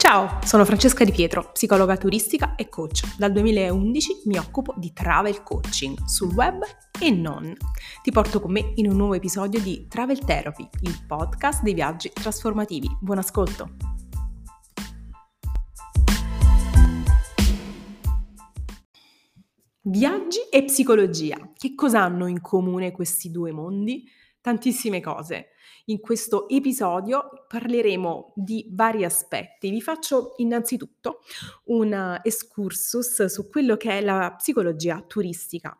Ciao, sono Francesca Di Pietro, psicologa turistica e coach. Dal 2011 mi occupo di travel coaching sul web e non. Ti porto con me in un nuovo episodio di Travel Therapy, il podcast dei viaggi trasformativi. Buon ascolto! Viaggi e psicologia. Che cosa hanno in comune questi due mondi? Tantissime cose. In questo episodio parleremo di vari aspetti. Vi faccio innanzitutto un excursus su quello che è la psicologia turistica.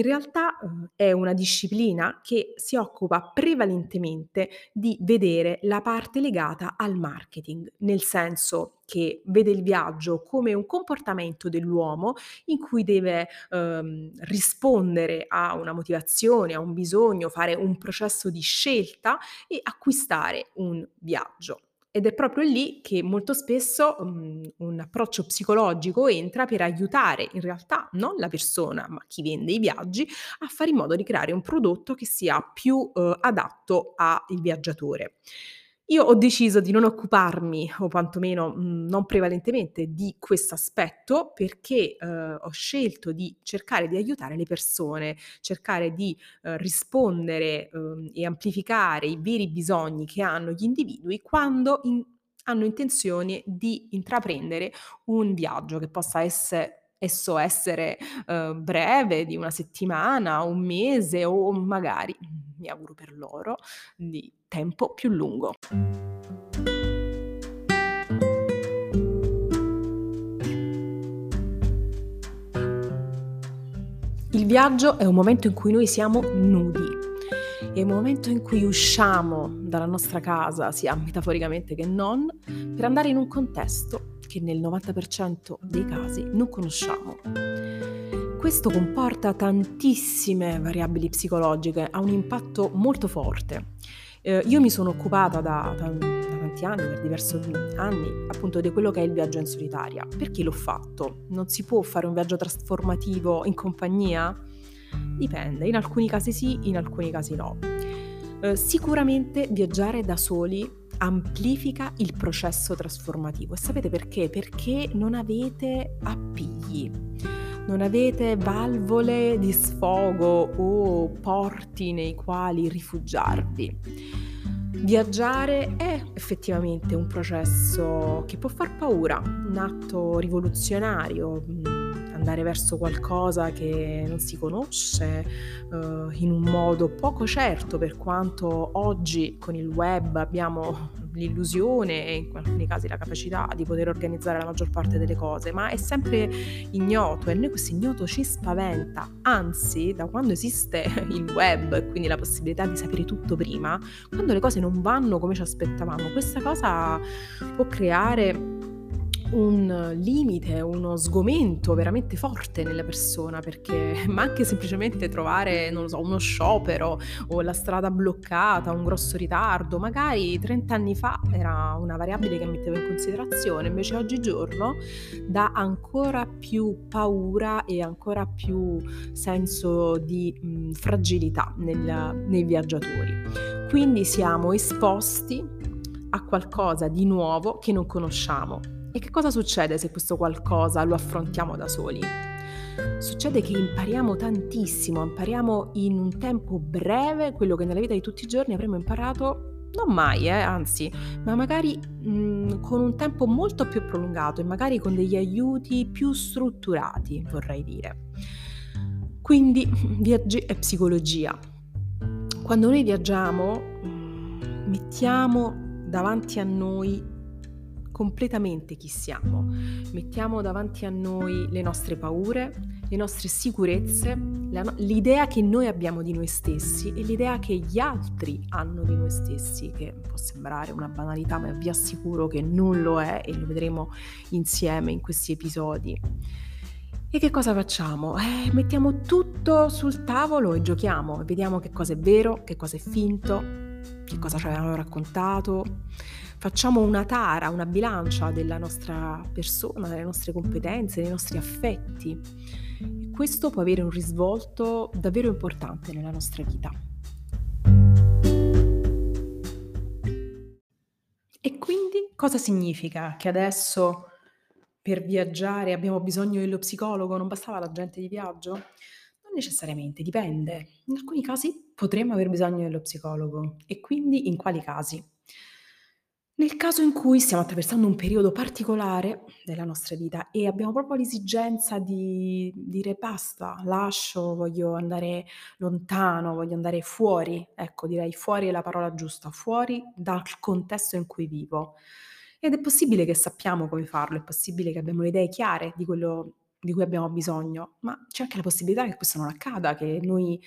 In realtà eh, è una disciplina che si occupa prevalentemente di vedere la parte legata al marketing, nel senso che vede il viaggio come un comportamento dell'uomo in cui deve ehm, rispondere a una motivazione, a un bisogno, fare un processo di scelta e acquistare un viaggio. Ed è proprio lì che molto spesso um, un approccio psicologico entra per aiutare in realtà non la persona, ma chi vende i viaggi, a fare in modo di creare un prodotto che sia più uh, adatto al viaggiatore. Io ho deciso di non occuparmi, o quantomeno mhmm, non prevalentemente, di questo aspetto perché eh, ho scelto di cercare di aiutare le persone, cercare di eh, rispondere eh, e amplificare i veri bisogni che hanno gli individui quando in, hanno intenzione di intraprendere un viaggio che possa essere esso essere eh, breve, di una settimana, un mese o magari, mi auguro per loro, di tempo più lungo. Il viaggio è un momento in cui noi siamo nudi, è un momento in cui usciamo dalla nostra casa, sia metaforicamente che non, per andare in un contesto che nel 90% dei casi non conosciamo. Questo comporta tantissime variabili psicologiche, ha un impatto molto forte. Eh, io mi sono occupata da, da, da, tanti anni, per diversi anni, appunto di quello che è il viaggio in solitaria. Perché l'ho fatto? Non si può fare un viaggio trasformativo in compagnia? Dipende, in alcuni casi sì, in alcuni casi no. Eh, sicuramente viaggiare da soli amplifica il processo trasformativo. E sapete perché? Perché non avete appigli, non avete valvole di sfogo o porti nei quali rifugiarvi. Viaggiare è effettivamente un processo che può far paura, un atto rivoluzionario, andare verso qualcosa che non si conosce uh, in un modo poco certo per quanto oggi con il web abbiamo l'illusione e in alcuni casi la capacità di poter organizzare la maggior parte delle cose, ma è sempre ignoto e a noi questo ignoto ci spaventa. Anzi, da quando esiste il web e quindi la possibilità di sapere tutto prima, quando le cose non vanno come ci aspettavamo, questa cosa può creare un limite, uno sgomento veramente forte nella persona, perché ma anche semplicemente trovare, non lo so, uno sciopero o la strada bloccata, un grosso ritardo, magari 30 anni fa era una variabile che mettevo in considerazione, invece oggigiorno dà ancora più paura e ancora più senso di mh, fragilità nel, nei viaggiatori. Quindi siamo esposti a qualcosa di nuovo che non conosciamo e che cosa succede se questo qualcosa lo affrontiamo da soli? Succede che impariamo tantissimo, impariamo in un tempo breve quello che nella vita di tutti i giorni avremmo imparato non mai, eh, anzi, ma magari mh, mm, con un tempo molto più prolungato e magari con degli aiuti più strutturati, vorrei dire. Quindi viaggi e psicologia. Quando noi viaggiamo, mm, mettiamo davanti a noi completamente chi siamo. Mettiamo davanti a noi le nostre paure, le nostre sicurezze, l'idea che noi abbiamo di noi stessi e l'idea che gli altri hanno di noi stessi, che può sembrare una banalità, ma vi assicuro che non lo è e lo vedremo insieme in questi episodi. E che cosa facciamo? Eh, mettiamo tutto sul tavolo e giochiamo, vediamo che cosa è vero, che cosa è finto, che cosa ci avevano raccontato facciamo una tara, una bilancia della nostra persona, delle nostre competenze, dei nostri affetti. E questo può avere un risvolto davvero importante nella nostra vita. E quindi Cosa significa che adesso per viaggiare abbiamo bisogno dello psicologo? Non bastava la gente di viaggio? Non necessariamente, dipende. In alcuni casi potremmo aver bisogno dello psicologo e quindi in quali casi? Nel caso in cui stiamo attraversando un periodo particolare della nostra vita e abbiamo proprio l'esigenza di dire basta, lascio, voglio andare lontano, voglio andare fuori, ecco direi fuori è la parola giusta, fuori dal contesto in cui vivo. Ed è possibile che sappiamo come farlo, è possibile che abbiamo le idee chiare di quello di cui abbiamo bisogno, ma c'è anche la possibilità che questo non accada, che noi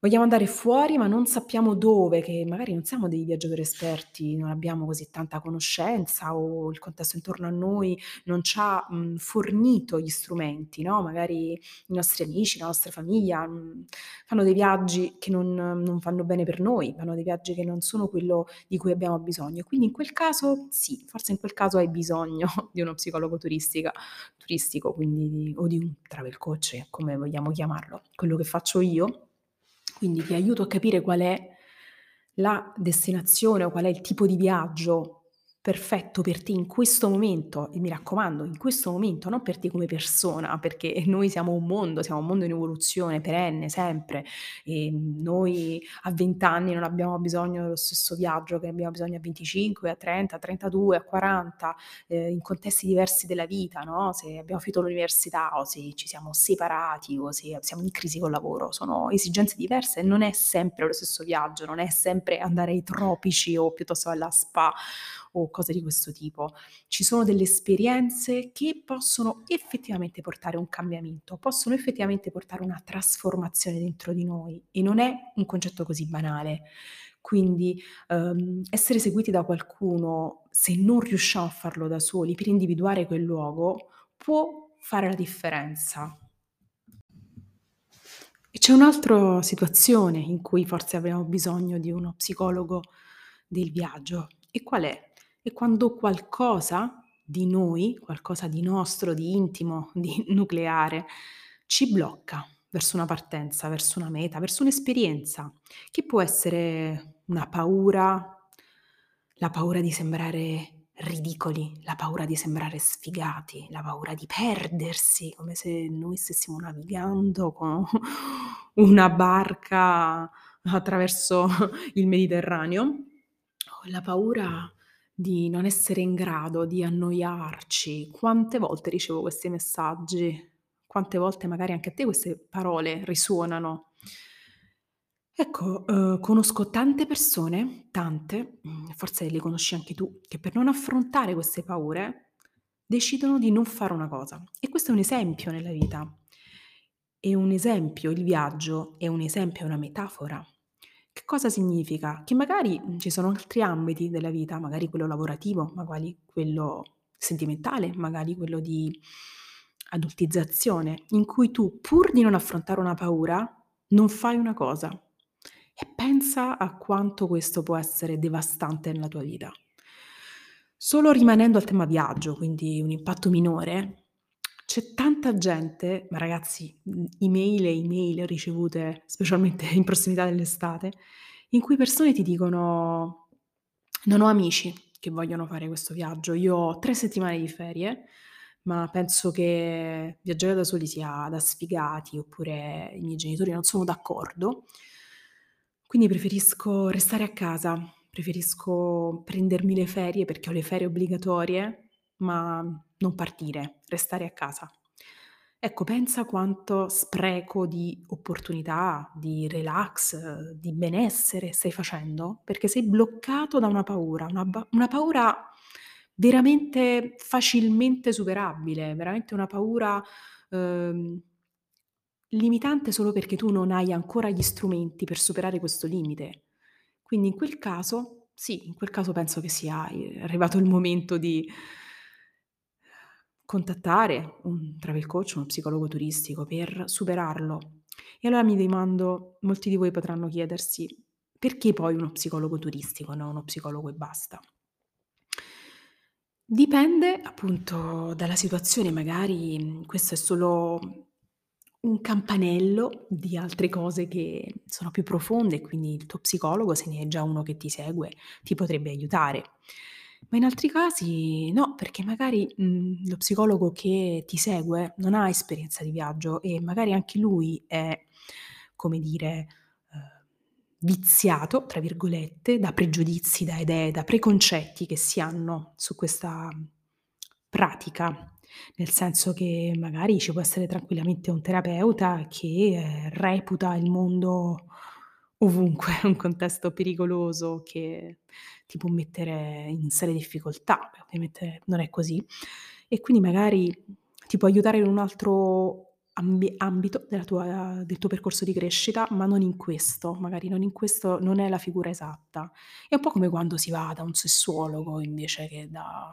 Vogliamo andare fuori, ma non sappiamo dove, che magari non siamo dei viaggiatori esperti, non abbiamo così tanta conoscenza o il contesto intorno a noi non c'ha, mhmm, fornito gli strumenti, no, magari i nostri amici, la nostra famiglia, mhmm, fanno dei viaggi che non non vanno bene per noi, fanno dei viaggi che non sono quello di cui abbiamo bisogno. Quindi in quel caso sì, forse in quel caso hai bisogno di uno psicologo turistico, quindi di o di un travel coach, come vogliamo chiamarlo. Quello che faccio io quindi ti aiuto a capire qual è la destinazione o qual è il tipo di viaggio perfetto per te in questo momento e mi raccomando, in questo momento, non per te come persona, perché noi siamo un mondo, siamo un mondo in evoluzione perenne, sempre, e noi a 20 anni non abbiamo bisogno dello stesso viaggio che abbiamo bisogno a 25, a 30, a 32, a 40, eh, in contesti diversi della vita, no? Se abbiamo finito l'università o se ci siamo separati o se siamo in crisi col lavoro, sono esigenze diverse non è sempre lo stesso viaggio, non è sempre andare ai tropici o piuttosto alla spa o cose di questo tipo. Ci sono delle esperienze che possono effettivamente portare un cambiamento, possono effettivamente portare una trasformazione dentro di noi e non è un concetto così banale. Quindi ehm, essere seguiti da qualcuno, se non riusciamo a farlo da soli, per individuare quel luogo, può fare la differenza. E c'è un'altra situazione in cui forse abbiamo bisogno di uno psicologo del viaggio. E qual è? E quando qualcosa di noi, qualcosa di nostro, di intimo, di nucleare, ci blocca verso una partenza, verso una meta, verso un'esperienza, che può essere una paura, la paura di sembrare ridicoli, la paura di sembrare sfigati, la paura di perdersi, come se noi stessimo navigando con una barca attraverso il Mediterraneo, la paura di non essere in grado, di annoiarci. Quante volte ricevo questi messaggi? Quante volte magari anche a te queste parole risuonano? Ecco, uhm, conosco tante persone, tante, mhmm, forse le conosci anche tu, che per non affrontare queste paure decidono di non fare una cosa. E questo è un esempio nella vita. È un esempio, il viaggio è un esempio, è una metafora che cosa significa? Che magari, mhmm, ci sono altri ambiti della vita, magari quello lavorativo, magari quello sentimentale, magari quello di adultizzazione, in cui tu pur di non affrontare una paura, non fai una cosa. E pensa a quanto questo può essere devastante nella tua vita. Solo rimanendo al tema viaggio, quindi un impatto minore, c'è tanta gente, ma ragazzi, mhmm, email e email ricevute, specialmente in prossimità dell'estate, in cui persone ti dicono: "Non ho amici che vogliono fare questo viaggio, io ho 3 settimane di ferie, ma penso che viaggiare da soli sia da sfigati", oppure "I miei genitori non sono d'accordo, quindi preferisco restare a casa, preferisco prendermi le ferie perché ho le ferie obbligatorie ma non partire, restare a casa. Ecco, pensa quanto spreco di opportunità, di relax, di benessere stai facendo, perché sei bloccato da una paura, una, una paura veramente facilmente superabile, veramente una paura ehm, limitante solo perché tu non hai ancora gli strumenti per superare questo limite. Quindi in quel caso, sì, in quel caso penso che sia eh, arrivato il momento di contattare un travel coach, uno psicologo turistico per superarlo. E allora mi domando, molti di voi potranno chiedersi, perché poi uno psicologo turistico, no uno psicologo e basta? Dipende appunto dalla situazione, magari questo è solo un campanello di altre cose che sono più profonde, quindi il tuo psicologo, se ne è già uno che ti segue, ti potrebbe aiutare. Ma in altri casi no, perché magari, mhmm, lo psicologo che ti segue non ha esperienza di viaggio e magari anche lui è, come dire, uhm, "viziato" tra virgolette da pregiudizi, da idee, da preconcetti che si hanno su questa pratica. Nel senso che magari ci può essere tranquillamente un terapeuta che, ehm, reputa il mondo ovunque un contesto pericoloso che ti può mettere in serie difficoltà. Ovviamente non è così. E quindi magari ti può aiutare in un altro ambi ambito tua del tuo percorso di crescita, ma non in questo, magari non in questo non è la figura esatta. È un po' come quando si va da un sessuologo invece che da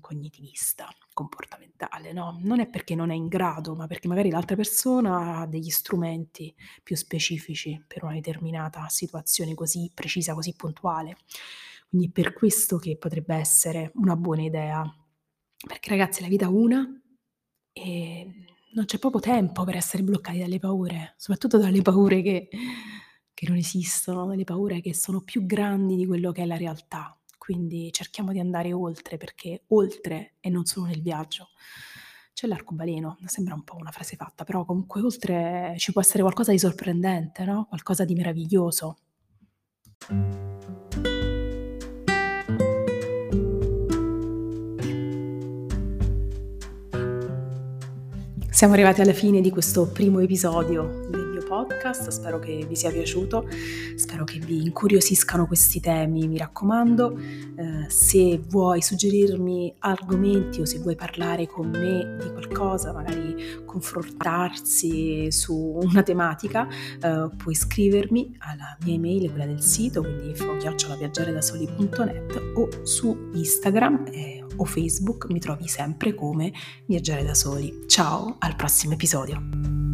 cognitivista comportamentale, no, non è perché non è in grado, ma perché magari l'altra persona ha degli strumenti più specifici per una determinata situazione così precisa, così puntuale. Quindi per questo che potrebbe essere una buona idea. Perché ragazzi la vita è una e non c'è proprio tempo per essere bloccati dalle paure, soprattutto dalle paure che che non esistono, dalle paure che sono più grandi di quello che è la realtà. Quindi cerchiamo di andare oltre, perché oltre e non solo nel viaggio c'è l'arcobaleno. Sembra un po' una frase fatta, però comunque oltre ci può essere qualcosa di sorprendente, no, qualcosa di meraviglioso. Siamo arrivati alla fine di questo primo episodio podcast, spero che vi sia piaciuto, spero che vi incuriosiscano questi temi, mi raccomando. Eh, se vuoi suggerirmi argomenti o se vuoi parlare con me di qualcosa, magari confrontarsi su una tematica, eh, puoi scrivermi alla mia email, quella del sito, quindi info-viaggiaredasoli.net o su Instagram. Eh, o Facebook mi trovi sempre come Viaggiare da soli. Ciao, al prossimo episodio.